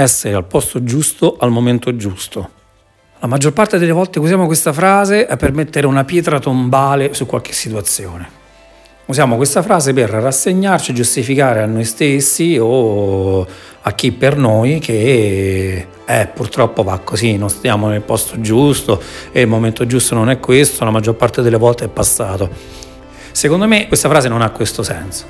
essere al posto giusto al momento giusto. La maggior parte delle volte usiamo questa frase per mettere una pietra tombale su qualche situazione. Usiamo questa frase per rassegnarci, giustificare a noi stessi o a chi per noi che eh, purtroppo va così, non stiamo nel posto giusto e il momento giusto non è questo, la maggior parte delle volte è passato. Secondo me questa frase non ha questo senso.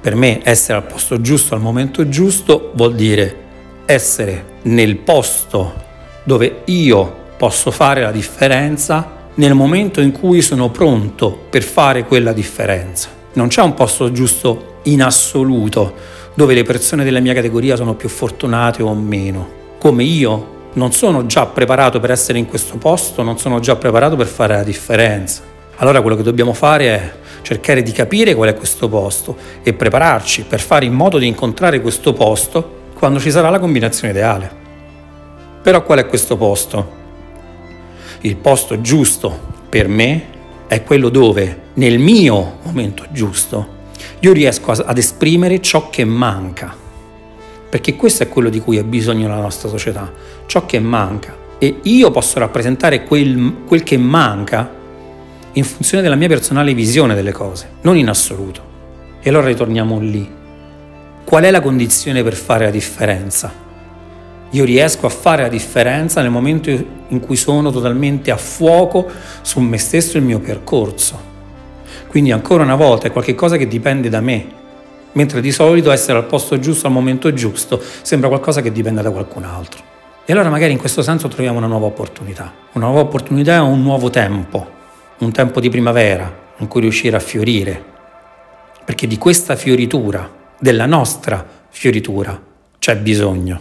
Per me essere al posto giusto al momento giusto vuol dire essere nel posto dove io posso fare la differenza nel momento in cui sono pronto per fare quella differenza. Non c'è un posto giusto in assoluto dove le persone della mia categoria sono più fortunate o meno. Come io non sono già preparato per essere in questo posto, non sono già preparato per fare la differenza. Allora quello che dobbiamo fare è cercare di capire qual è questo posto e prepararci per fare in modo di incontrare questo posto quando ci sarà la combinazione ideale. Però qual è questo posto? Il posto giusto per me è quello dove nel mio momento giusto io riesco ad esprimere ciò che manca. Perché questo è quello di cui ha bisogno la nostra società, ciò che manca. E io posso rappresentare quel, quel che manca in funzione della mia personale visione delle cose, non in assoluto. E allora ritorniamo lì. Qual è la condizione per fare la differenza? io riesco a fare la differenza nel momento in cui sono totalmente a fuoco su me stesso e il mio percorso. Quindi ancora una volta è qualcosa che dipende da me, mentre di solito essere al posto giusto al momento giusto sembra qualcosa che dipende da qualcun altro. E allora magari in questo senso troviamo una nuova opportunità, una nuova opportunità è un nuovo tempo, un tempo di primavera in cui riuscire a fiorire, perché di questa fioritura, della nostra fioritura, c'è bisogno.